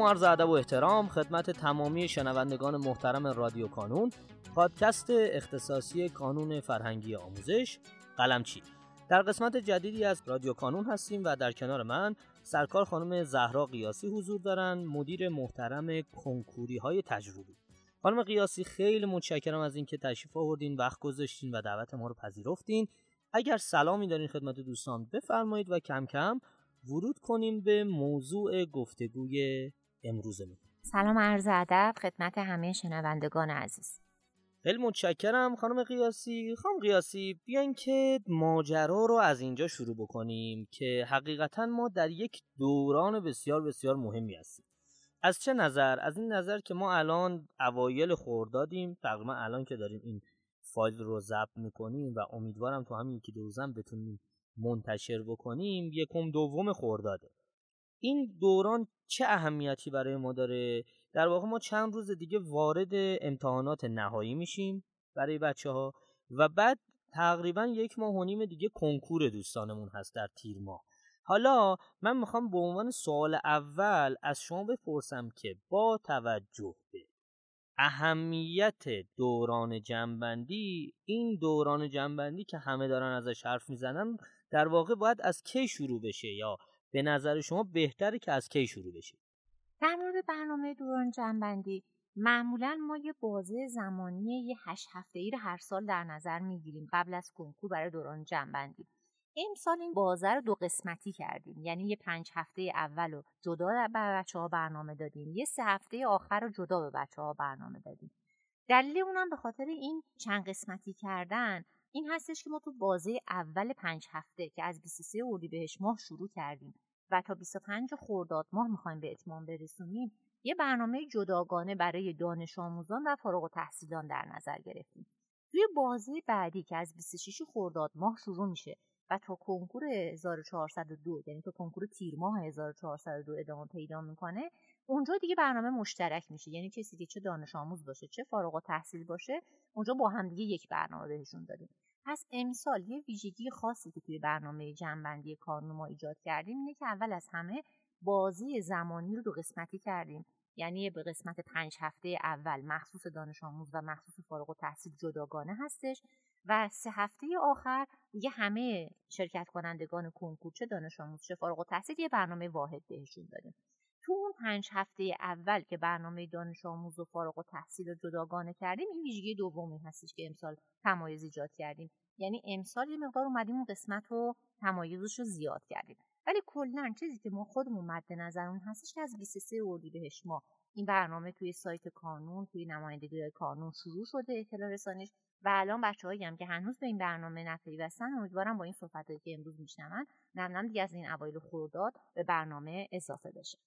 و عرض ادب و احترام خدمت تمامی شنوندگان محترم رادیو کانون پادکست اختصاصی کانون فرهنگی آموزش قلمچی. در قسمت جدیدی از رادیو کانون هستیم و در کنار من سرکار خانم زهرا قیاسی حضور دارن مدیر محترم کنکوری های تجربی. خانم قیاسی خیلی متشکرم از اینکه تشریف آوردین وقت گذاشتین و دعوت ما رو پذیرفتین. اگر سلامی دارین خدمت دوستان بفرمایید و کم کم ورود کنیم به موضوع گفتگوی امروزمون سلام عرض ادب خدمت همه شنوندگان عزیز. خیلی متشکرم خانم قیاسی. خانم قیاسی بیاین که ماجرا رو از اینجا شروع بکنیم که حقیقتا ما در یک دوران بسیار بسیار مهمی هستیم. از چه نظر؟ از این نظر که ما الان اوایل خوردادیم تقریبا الان که داریم این فایل رو ضبط می‌کنیم و امیدوارم تو همین یکی دو روزم بتونیم منتشر بکنیم یکم دوم خورداده. این دوران چه اهمیتی برای ما داره؟ در واقع ما چند روز دیگه وارد امتحانات نهایی میشیم برای بچه ها و بعد تقریبا یک ماه و نیم دیگه کنکور دوستانمون هست در تیر ماه. حالا من می‌خوام به عنوان سوال اول از شما بپرسم که با توجه به اهمیت دوران جنبندی این دوران جنبندی که همه دارن ازش حرف می‌زنن در واقع باید از کی شروع بشه؟ یا به نظر شما بهتره که از کی شروع بشه؟ در مورد برنامه دوران جنبندی معمولا ما یه بازه زمانی یه هشت هفته ای رو هر سال در نظر می‌گیریم قبل از کنکور برای دوران جنبندی. امسال این بازه رو دو قسمتی کردیم یعنی یه پنج هفته اول رو جدا به بچه ها برنامه دادیم یه سه هفته آخر رو جدا به بچه ها برنامه دادیم. دلیل اونم به خاطر این چند قسمتی کردن این هستش که ما تو بازه اول پنج هفته که از 23 اردیبهشت ماه شروع کردیم و تا 25 خرداد ماه می‌خوایم به اتمام برسونیم یه برنامه جداگانه برای دانش آموزان و فارغ التحصیلان در نظر گرفتیم. توی بازه بعدی که از 26 خرداد ماه شروع میشه و تا کنکور 1402 یعنی تا کنکور تیر ماه 1402 ادامه پیدا می‌کنه اونجا دیگه برنامه مشترک میشه. یعنی کسی که چه دانش آموز باشه چه فارغ و تحصیل باشه اونجا با هم دیگه یک برنامه بهشون دادیم. پس امسال یه ویژگی خاصی که توی برنامه جنبندی کانون ما ایجاد کردیم اینه که اول از همه بازی زمانی رو دو قسمتی کردیم. یعنی به قسمت پنج هفته اول مخصوص دانش آموز و مخصوص فارغ و تحصیل جداگانه هستش و سه هفته آخر دیگه همه شرکت کنندگان کنکور چه دانش آموز چه فارغ و تحصیل یه برنامه واحد بهشون دادیم. تو اون پنج هفته اول که برنامه دانش آموز و فارغ و تحصیل رو جداگانه کردیم این ویژگی دومی هستش که امسال تمایز ایجاد کردیم. یعنی امسال یه مقدار اومدیم اون قسمت رو تمایزش رو زیاد کردیم. ولی کلا چیزی که ما خودمون مد نظرمون هستش که از 23 اردیبهشت ماه این برنامه توی سایت کانون توی نمایندگی کانون شروع شده اطلاع رسانیش و الان بچه‌هایی هم که هنوز به این برنامه نپیوستن امیدوارم با این صحبتایی که امروز میشنون نم دیگه از این اوایل خرداد به برنامه اضافه بشه.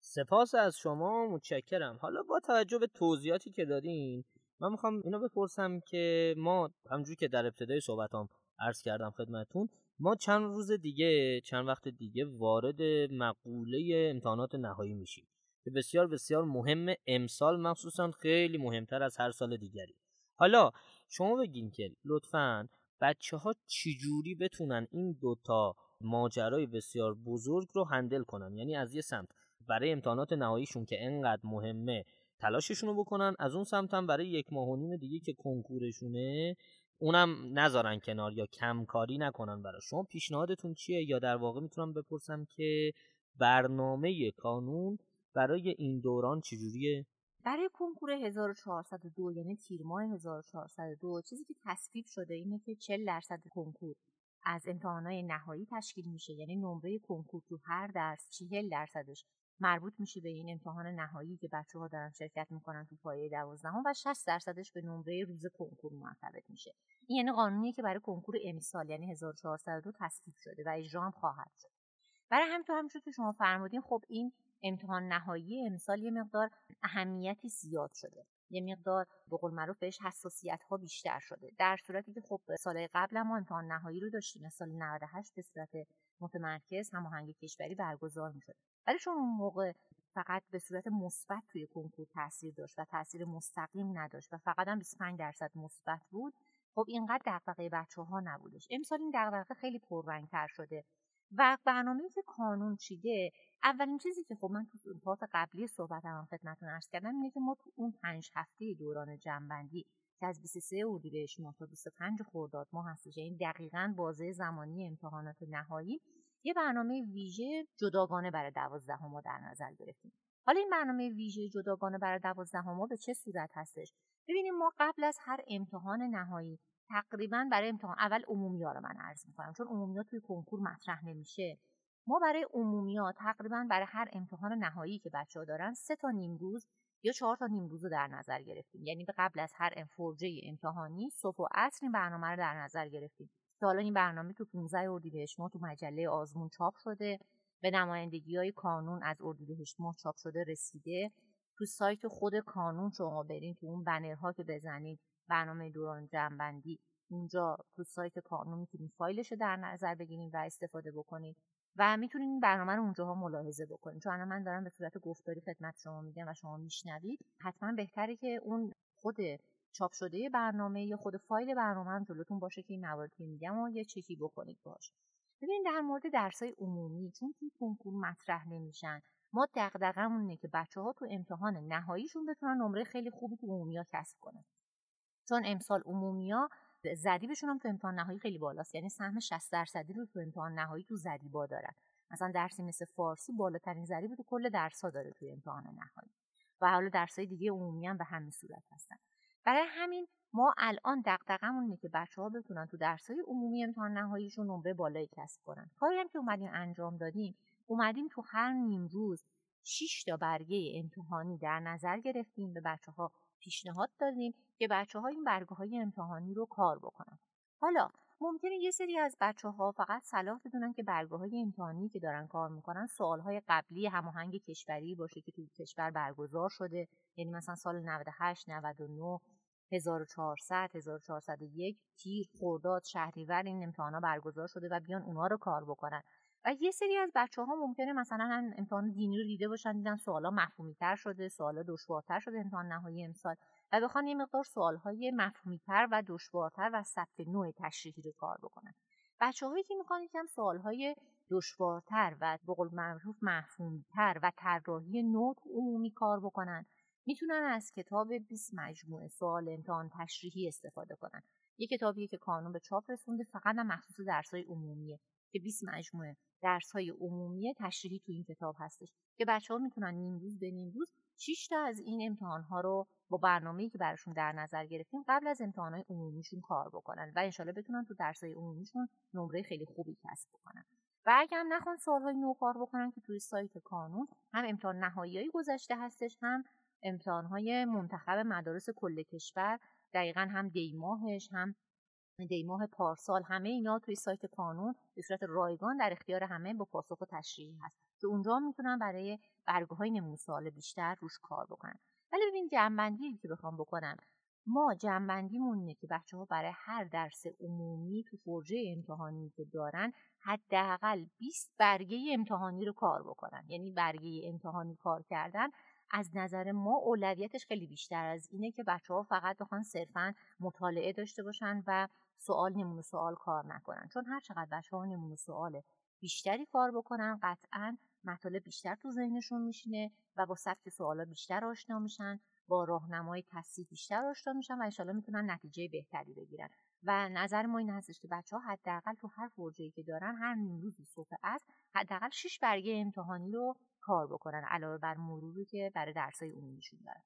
سپاس از شما متشکرم. حالا با توجه به توضیحاتی که دادین من می‌خوام اینو بپرسم که ما همجوری که در ابتدای صحبتام عرض کردم خدمتون ما چند روز دیگه چند وقت دیگه وارد مقوله امتحانات نهایی میشیم. که بسیار بسیار مهم امسال مخصوصا خیلی مهمتر از هر سال دیگری. حالا شما بگین که لطفا بچه ها چجوری بتونن این دوتا ماجرای بسیار بزرگ رو هندل کنن؟ یعنی از یه سمت برای امتحانات نهاییشون که انقدر مهمه تلاششون رو بکنن از اون سمت هم برای یک ماه و نیم دیگه که کنکورشونه اونم نذارن کنار یا کمکاری نکنن برای. شما پیشنهادتون چیه؟ یا در واقع می‌تونم بپرسم که برنامه کانون برای این دوران چجوریه؟ برای کنکور 1402 یعنی تیر ماه 1402 چیزی که تصویب شده اینه که 40 درصد کنکور از امتحانات نهایی تشکیل میشه یعنی نمره کنکور تو هر درس 40 درصدش. مربوط میشه به این امتحان نهایی که بچه ها دارن شرکت می‌کنن تو پایه دوازدهم و 60 درصدش به نمره روز کنکور مرتبط میشه. این یعنی قانونیه که برای کنکور امسال یعنی 1402 تصویب شده و اجرا هم خواهد شد. برای همینطور همونطور که شما فرمودین خب این امتحان نهایی امسال یه مقدار اهمیتی زیاد شده. یه مقدار به قول معروف بهش حساسیت ها بیشتر شده. در صورتی که خب سال قبل ما امتحان نهایی رو داشتیم. سال 98 به صورت متمرکز هماهنگ کشوری برگزار می‌شد. ولی چون اون موقع فقط به صورت مثبت توی کنکور تاثیر داشت و تاثیر مستقیم نداشت و فقط هم 25 درصد مثبت بود خب اینقدر دغدغه بچه ها نبودش. امسال این دغدغه خیلی پررنگتر شده. و برنامه که کانون چیده اولین چیزی که خب من تو پات قبلی صحبت هم خدمتتون عرض کردم اینه که ما تو اون پنج هفته دوران جنبندی که از 23 اردیبهشت ماه تا 25 خرداد ماه هستش یعنی دقیقا بازه زمانی امتحانات نهایی یه برنامه ویژه جداگانه برای دوازدهم ما در نظر گرفتیم. حالا این برنامه ویژه جداگانه برای دوازدهم به چه صورت هستش؟ ببینیم ما قبل از هر امتحان نهایی تقریبا برای امتحان اول عمومی ها رو من عرض می‌کنم چون عمومی ها توی کنکور مطرح نمیشه. ما برای عمومی ها تقریبا برای هر امتحان نهایی که بچه ها دارن سه تا نیم روز یا چهار تا نیم روز رو در نظر گرفتیم. یعنی به قبل از هر فرجه امتحانی صبح و عصر این برنامه رو در نظر گرفتیم. که حالا این برنامه تو 15 اردیبهشت ماه تو مجله آزمون چاپ شده. به نمایندگی های کانون از اردیبهشت ماه چاپ شده رسیده. تو سایت خود کانون شما برین تو اون بنرها که بزنید برنامه دوران جنبندی اونجا تو سایت کانون می‌تونید فایلش رو در نظر بگیرید و استفاده بکنید و می‌تونید این برنامه رو اونجاها ملاحظه بکنید چون من دارم به صورت گفتاری خدمت شما میگم و شما میشنوید حتما بهتره که اون خود چاپ شده برنامه یا خود فایل برنامه هم جلوتون باشه که این مواردی که میگم و یه چکی بکنید باش ببینید در مورد درسای عمومی چون توی کنکور مطرح نمیشن ما دغدغه‌مون اینه که بچه ها تو امتحان نهاییشون بتونن نمره خیلی خوبی تو عمومی ها کسب کنن. چون امسال عمومی ها زدیبشون هم تو امتحان نهایی خیلی بالاست یعنی سهم 60 درصدی رو تو امتحان نهایی تو زدیبا دارن. مثلا درسی مثل فارسی بالاترین ضریب تو کل درس ها داره توی امتحان نهایی. و حالا درسای دیگه عمومی هم به همین صورت هستن. برای همین ما الان دغدغمون اینه که بچه ها بتونن تو درسای عمومی امتحان نهاییشون نمره بالایی کسب کنن. کاری هم که اومدیم انجام دادیم اومدیم تو هر نیم روز 6 تا برگه امتحانی در نظر گرفتیم به بچه ها پیشنهاد دادیم که بچه ها این برگه های امتحانی رو کار بکنن. حالا ممکنه یه سری از بچه ها فقط صلاح بدونن که برگه های امتحانی که دارن کار می‌کنن سوال های قبلی هماهنگ کشوری باشه که تو کشور برگزار شده. یعنی مثلا سال 98 99 1400 1401 تیر خرداد شهریور این امتحانا برگزار شده و بیان اونها رو کار بکنن. و یه سری از بچه ها ممکنه مثلا امتحان دینی رو دیده باشن دیدن سوالا مفهومی تر شده سوالا دشوارتر شده امتحان نهایی امسال و بخوان یه مقدار سوال های مفهومی تر و دشوارتر و ثبت نوع تشریحی رو کار بکنن. بچه هایی که می‌خوان یکم سوال دشوارتر و به قول معروف مفهومی تر و طراحی نوت عمومی کار بکنن می‌تونن از کتاب 20 مجموعه سوال امتحان تشریحی استفاده کنن. یه کتابیه که کانون به چاپ رسونده فقط هم مخصوص درسای عمومیه که 20 مجموعه درس های عمومی تشریحی تو این کتاب هستش که بچه ها می‌تونن نیم روز به نیم روز 6 تا از این امتحان ها رو با برنامه‌ای که براشون در نظر گرفتیم قبل از امتحان های عمومیشون کار بکنن و انشالله بتونن تو درس های عمومیشون نمره خیلی خوبی کسب بکنن. و اگر هم نخوان سوال های نو کار بکنن که توی سایت کانون هم امتحان نهایی گذشته هستش هم امتحان های منتخب مدارس کل کشور دقیقا هم دیماهش هم دیماه پارسال همه اینا توی سایت کانون به صورت رایگان در اختیار همه با پاسخ و تشریحی هست. که اونجا می‌تونن برای برگه های سوال بیشتر روش کار بکنن. ولی ببین جنبندی که بخوام بکنم ما جنبندیمون اینه که بچه ها برای هر درس عمومی تو فرجه امتحانی که دارن حداقل 20 برگه امتحانی رو کار بکنن. یعنی برگه امتحانی کار کردن از نظر ما اولویتش خیلی بیشتر از اینه که بچه ها فقط بخوان صرفا مطالعه داشته باشن و سوال نمونه سوال کار نکنن. چون هر چقدر بچه ها نمونه سوال بیشتری کار بکنن قطعا مطالب بیشتر تو ذهنشون میشینه و با سبک سوالا بیشتر آشنا میشن با راهنمای تصحیح بیشتر آشنا میشن و انشالله می‌تونن نتیجه بهتری بگیرن. و نظر ما این هستش که بچه ها حداقل تو هر فرجه که دارن هر نیم روزی صبح است حداقل 6 برگه امتحانی رو کار بکنن علاوه بر مروری که برای درسای عمومیشون دارن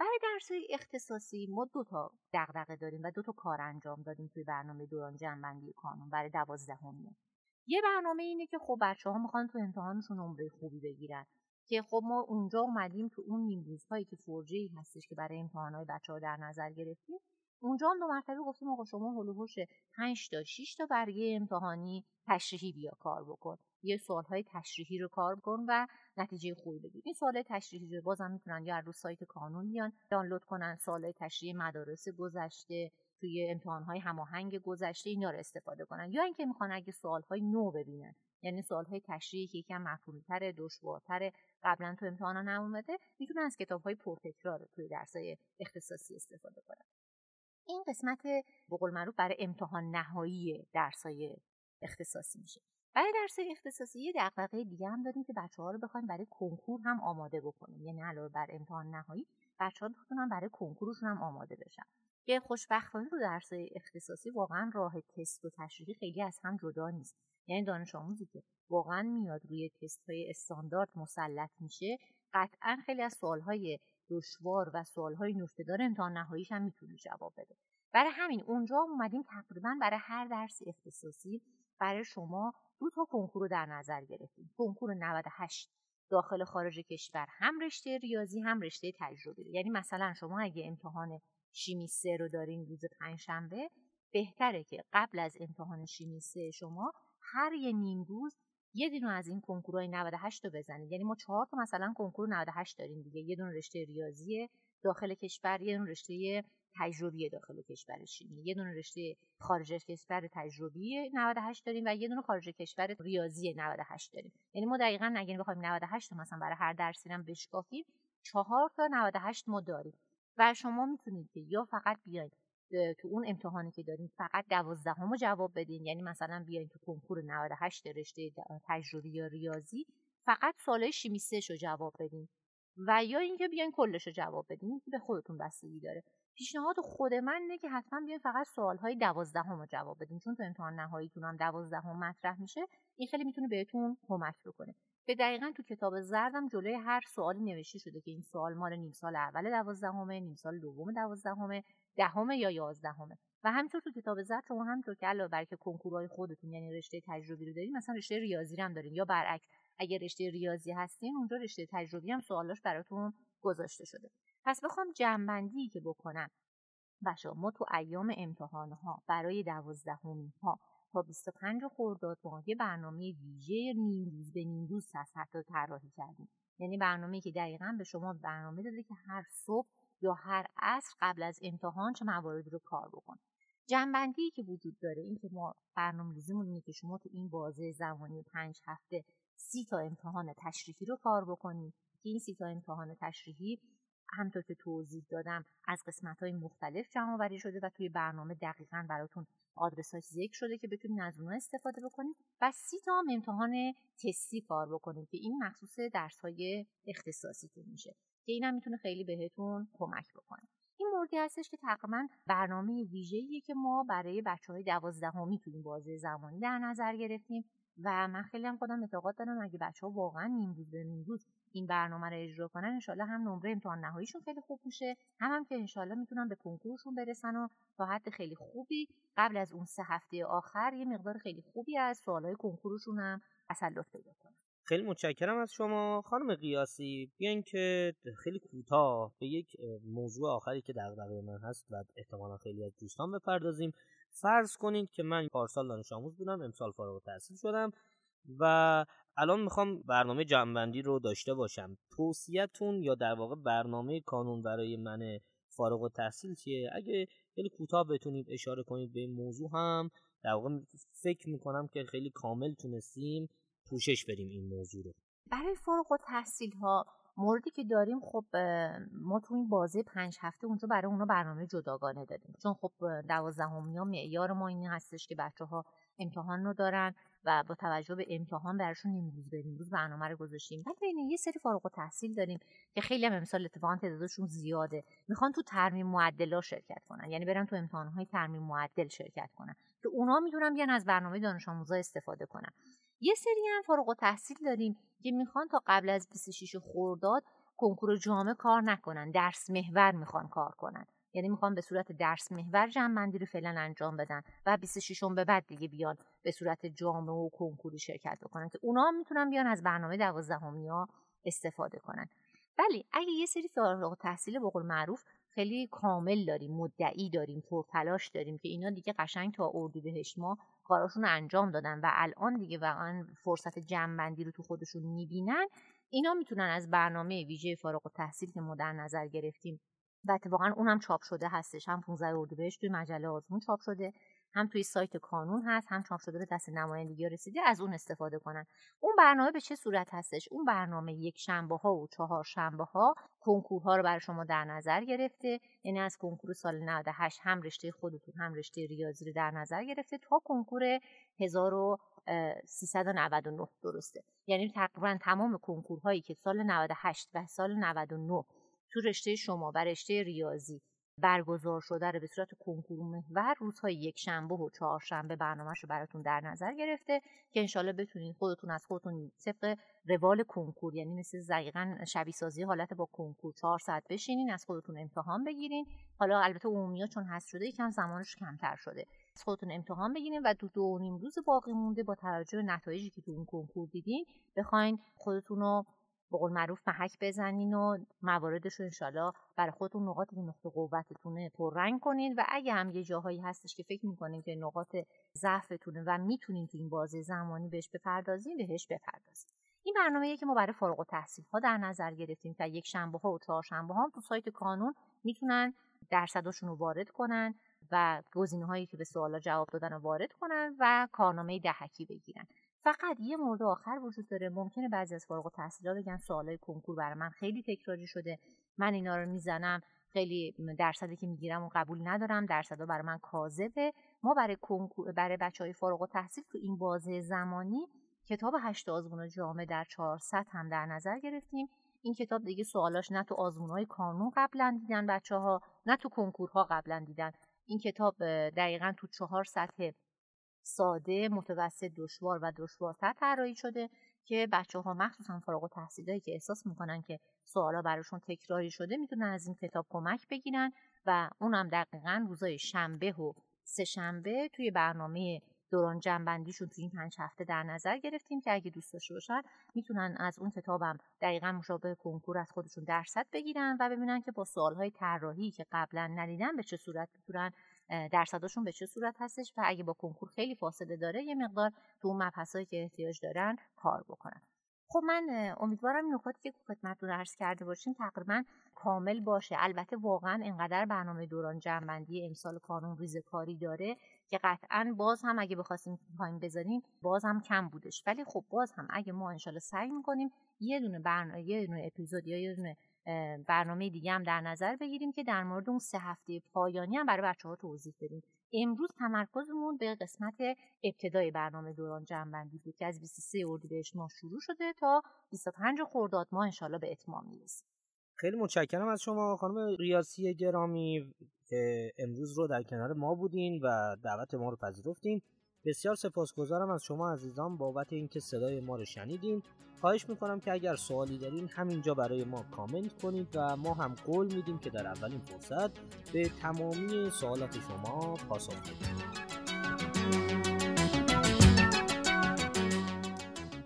برای درسای اختصاصی ما دو تا دغدغه داریم و دو تا کار انجام دادیم توی برنامه دوران جنبندی کانون برای دوازدهمیه یه برنامه اینه که خب بچه ها می‌خوان تو امتحانشون نمره خوبی بگیرن که خب ما اونجا اومدیم تو اون نیم روزهایی که فرجه هستش که برای امتحانهای بچه ها در نظر گرفتیم اونجا هم دو مرتبه گفتیم آقا شما هلوهوش 5 تا 6 تا برگه امتحانی تشریحی بیا کار بکن. یه سوال های تشریحی رو کار کن و نتیجه خوبی بگیر. این سوال تشریحی رو بازم می‌تونن یا رو سایت کانون بیان دانلود کنن سوال تشریحی مدارس گذشته توی امتحان های هماهنگ گذشته اینا رو استفاده کنن. یا اینکه می‌خوان اگه سوال های نو ببینن. یعنی سوال های تشریحی که یکم مفهومی‌تر دشوارتر قبلا تو امتحانا نیومده می‌تونن از کتاب های پرتکرار توی درسای اختصاصی استفاده کنن. این قسمت به قول معروف برای امتحان نهایی درسای اختصاصی میشه. برای درس اختصاصی یه دغدغه دیگه هم داریم که بچه ها رو بخوایم برای کنکور هم آماده بکنیم. یعنی علاوه بر امتحان نهایی بچه ها بتونن برای کنکورشون هم آماده بشن. که خوشبختانه تو درس اختصاصی واقعا راه تست و تشریحی خیلی از هم جدا نیست. یعنی دانش آموزی که واقعا میاد روی تست های استاندارد مسلط میشه قطعا خیلی از سوالهای دشوار و سوالهای نکتهدار امتحان نهاییش هم می‌تونه جواب بده. برای همین اونجا اومدیم تقریبا برای هر درس اختصاصی برای شما دو تا کنکور رو در نظر گرفتیم. کنکور 98 داخل خارج کشور هم رشته ریاضی هم رشته تجربی یعنی مثلا شما اگه امتحان شیمی سه رو دارین روز پنجشنبه بهتره که قبل از امتحان شیمی سه شما هر یه نیم روز یه دونه از این کنکورهای 98 رو بزنید. یعنی ما چهار تا مثلا کنکور 98 داریم دیگه. یه دونه رشته ریاضی داخل کشور یه دونه رشته تجربی داخل کشور شیمی یه دونه رشته خارج کشور تجربی 98 داریم و یه دونه خارج کشور ریاضی 98 داریم. یعنی ما دقیقا اگه بخوایم 98 مثلا برای هر درسی هم بشکافیم چهار تا 98 ما داریم. و شما می‌تونید که یا فقط بیاید تو اون امتحانی که داریم فقط دوازدهم رو جواب بدین. یعنی مثلا بیاین تو کنکور 98 رشته تجربی یا ریاضی فقط سوالای شیمی رو جواب بدین. و یا اینکه بیاین کلش رو جواب بدین به خودتون بستگی داره. پیشنهاد خود من اینه که حتما بیاین فقط سوالهای دوازدهم رو جواب بدین. چون تو امتحان نهاییتون هم دوازدهم مطرح میشه این خیلی می‌تونه بهتون کمک بکنه. به دقیقا تو کتاب زردم جلوی هر سوالی نوشته شده که این سوال مال نیم سال اول دوازدهمه نیم سال دوم دوازدهمه دهمه یا یازدهمه. و همینطور تو کتاب زرد شما همینطور که علاوه بر که کنکورهای خودتون یعنی رشته تجربی رو دارین مثلا رشته ریاضی هم دارین. یا برعکس اگر رشته ریاضی هستین اونجا رشته تجربی هم سوالاش براتون گذاشته شده. پس بخوام جنبندی که بکنم. بچه ما تو ایام امتحان ها برای دوازدهمی ها تا 25 خرداد ماه یه برنامه ویژه نیم روز به نیم روز حتی طراحی کردیم. یعنی برنامه که دقیقا به شما برنامه داده که هر صبح یا هر عصر قبل از امتحان چه مواردی رو کار بکن جنبندی که وجود داره این که ما برنامه ریزیمون اینه که شما تو این بازه زمانی پنج هفته سی تا امتحان تشریحی رو کار بکنید که این سی تا امتحان تشریحی همطور که توضیح دادم. از قسمت های مختلف جمع شده و توی برنامه دقیقا براتون آدرس های ذکر شده که بتونید از اونها استفاده بکنید و سی تا هم امتحان تستی کار بکنید که این مخصوص درس های اختصاصیتون میشه که اینم می‌تونه خیلی بهتون کمک بکنه. این موردی هستش که تقریبا برنامه ویژه‌ایه که ما برای بچه های دوازدهمی تو این بازه زمانی در نظر گرفتیم. و من خیلی هم خودم اعتقاد دارم اگه بچه ها واقعا نیم روز به نیم روز این برنامه رو اجرا کنن انشالله هم نمره امتحان نهاییشون خیلی خوب میشه. هم هم که انشالله می‌تونن به کنکورشون برسن و تا حد خیلی خوبی. قبل از اون سه هفته آخر یه مقدار خیلی خوبی از سوالای کنکورشون هم تسلط پیدا کنن. خیلی متشکرم از شما. خانم قیاسی بیاین که خیلی کوتاه به یک موضوع آخری که دغدغه من هست و احتمالا خیلی از دوستان بپردازیم. فرض کنید که من پارسال دانش آموز بودم امسال فارغ التحصیل شدم و الان می‌خوام برنامه جمعبندی رو داشته باشم. توصیهتون یا در واقع برنامه کانون برای من فارغ التحصیل چیه؟ اگه خیلی کوتاه بتونید اشاره کنید به این موضوع هم در واقع فکر می‌کنم که خیلی کامل تونستیم پوشش بدیم این موضوع رو. برای فارغ التحصیل ها موردی که داریم خب ما تو این بازه پنج هفته اونجا برای اونا برنامه جداگانه دادیم. چون خب دوازدهمی ها معیار ما این هستش که بچه ها امتحان رو دارن و با توجه به امتحان براشون امروز به امروز برنامه رو گذاشتیم. بعد بین یه سری فارغ و تحصیل داریم که خیلی هم امسال اتفاقا تعدادشون زیاده. می‌خوان تو ترمیم معدلا شرکت کنن. یعنی برن تو امتحانهای ترمیم معدل شرکت کنن. که اونا می‌تونن بیان از برنامه دانش آموزا استفاده کنن. یه سری هم فارغ تحصیل داریم که می‌خوان تا قبل از 26 خرداد کنکور جامعه کار نکنن درس محور می‌خوان کار کنن. یعنی می‌خوان به صورت درس محور جمع رو فعلا انجام بدن و 26 به بعد دیگه بیان به صورت جامعه و کنکوری شرکت بکنن که اونا هم می‌تونن بیان از برنامه دوازدهمی ها استفاده کنن. ولی اگه یه سری فارغ تحصیل به قول معروف خیلی کامل داریم مدعی داریم پرتلاش داریم که اینا دیگه قشنگ تا اردیبهشت ما کاراشون انجام دادن و الان دیگه واقعا فرصت جمعبندی رو تو خودشون می‌بینن. اینا می‌تونن از برنامه ویژه فارغ و تحصیل که ما در نظر گرفتیم و اتفاقا اونم چاپ شده هستش هم 15 اردیبهشت توی مجله آزمون چاپ شده. هم توی سایت کانون هست هم چاپ شده به دست نمایندگی رسیده از اون استفاده کنن. اون برنامه به چه صورت هستش؟ اون برنامه یک شنبه ها و چهار شنبه ها کنکورها رو برای شما در نظر گرفته. یعنی از کنکور سال 98 هم رشته خودتون هم رشته ریاضی رو در نظر گرفته تا کنکور 1000 399 درسته. یعنی تقریبا تمام کنکورهایی که سال 98 و سال 99 تو رشته شما و رشته ریاضی برگزار شده رو به صورت کنکور محور روزهای یک شنبه و چهارشنبه برنامهش رو براتون در نظر گرفته که انشالله بتونید خودتون از خودتون طبق روال کنکور یعنی مثل دقیقا شبیه سازی حالت با کنکور چهار ساعت بشینین از خودتون امتحان بگیرین. حالا البته عمومی چون هست شده یکم زمانش کمتر شده. از خودتون امتحان بگیرین و دو دو نیم روز باقی مونده با توجه به نتایجی که تو اون کنکور دیدین بخواین خودتون رو به قول معروف محک بزنین و مواردش رو انشالله برای خودتون نقاط نقطه قوتتونه پررنگ کنید و اگه هم یه جاهایی هستش که فکر می‌کنین که نقاط ضعفتونه و می‌تونین تو این بازه زمانی بهش بپردازین بهش بپردازین. این برنامه که ما برای فارغ التحصیل ها در نظر گرفتیم تا یک شنبه ها و چهارشنبه ها تو سایت کانون می‌تونن درصداشون رو وارد کنن و گزینه هایی که به سوالا جواب دادن رو وارد کنن و کارنامه دهکی بگیرن. فقط یه مورد آخر وجود داره. ممکنه بعضی از فارغ التحصیلا بگن سوالای کنکور برای من خیلی تکراری شده. من اینا رو می‌زنم. خیلی درصدی که می‌گیرم و قبول ندارم. درصدا برای من کاذبه. ما برای کنکور برای بچه های فارغ التحصیل تو این بازه زمانی کتاب هشت آزمون جامعه در 400 هم در نظر گرفتیم. این کتاب دیگه سوالاش نه تو آزمون های کانون قبلا دیدن بچه ها نه تو کنکورها قبلا دیدن. این کتاب دقیقا تو چهار سطح ساده متوسط دشوار و دشوارتر طراحی شده که بچه ها مخصوصا فارغ التحصیلایی که احساس می‌کنن که سوالا براشون تکراری شده می‌تونن از این کتاب کمک بگیرن و اونم دقیقا روزای شنبه و سه شنبه توی برنامه دوران جنبندیشون توی این پنج هفته در نظر گرفتیم که اگه دوست داشته باشن می‌تونن از اون کتابم دقیقا مشابه کنکور از خودشون درصد بگیرن و ببینن که با سوالهای طراحی که قبلا ندیدن به چه صورت می‌تونن درصداشون به چه صورت هستش و اگه با کنکور خیلی فاصله داره یه مقدار تو اون مبحثایی که احتیاج دارن کار بکنن. خب من امیدوارم نکاتی که خدمتتون عرض کرده باشیم تقریبا کامل باشه. البته واقعا انقدر برنامه دوران جنبندی امسال کانون ریز کاری داره که قطعا باز هم اگه بخواستیم پایین بذاریم باز هم کم بودش. ولی خب باز هم اگه ما انشالله سعی می‌کنیم یه دونه برنامه یه دونه اپیزود یا یه دونه برنامه دیگه هم در نظر بگیریم که در مورد اون سه هفته پایانی هم برای بچه ها توضیح بدیم. امروز تمرکزمون به قسمت ابتدای برنامه دوران جنبندی بود که از 23 اردیبهشت ماه شروع شده تا 25 خرداد ماه انشالله به اتمام می‌رسیم. خیلی متشکرم از شما خانم ریاسی گرامی که امروز رو در کنار ما بودین و دعوت ما رو پذیرفتین. بسیار سپاسگزارم از شما عزیزان بابت اینکه صدای ما رو شنیدین. خواهش می‌کنم که اگر سوالی دارین همینجا برای ما کامنت کنید و ما هم قول میدیم که در اولین فرصت به تمامی سوالات شما پاسخ بدیم.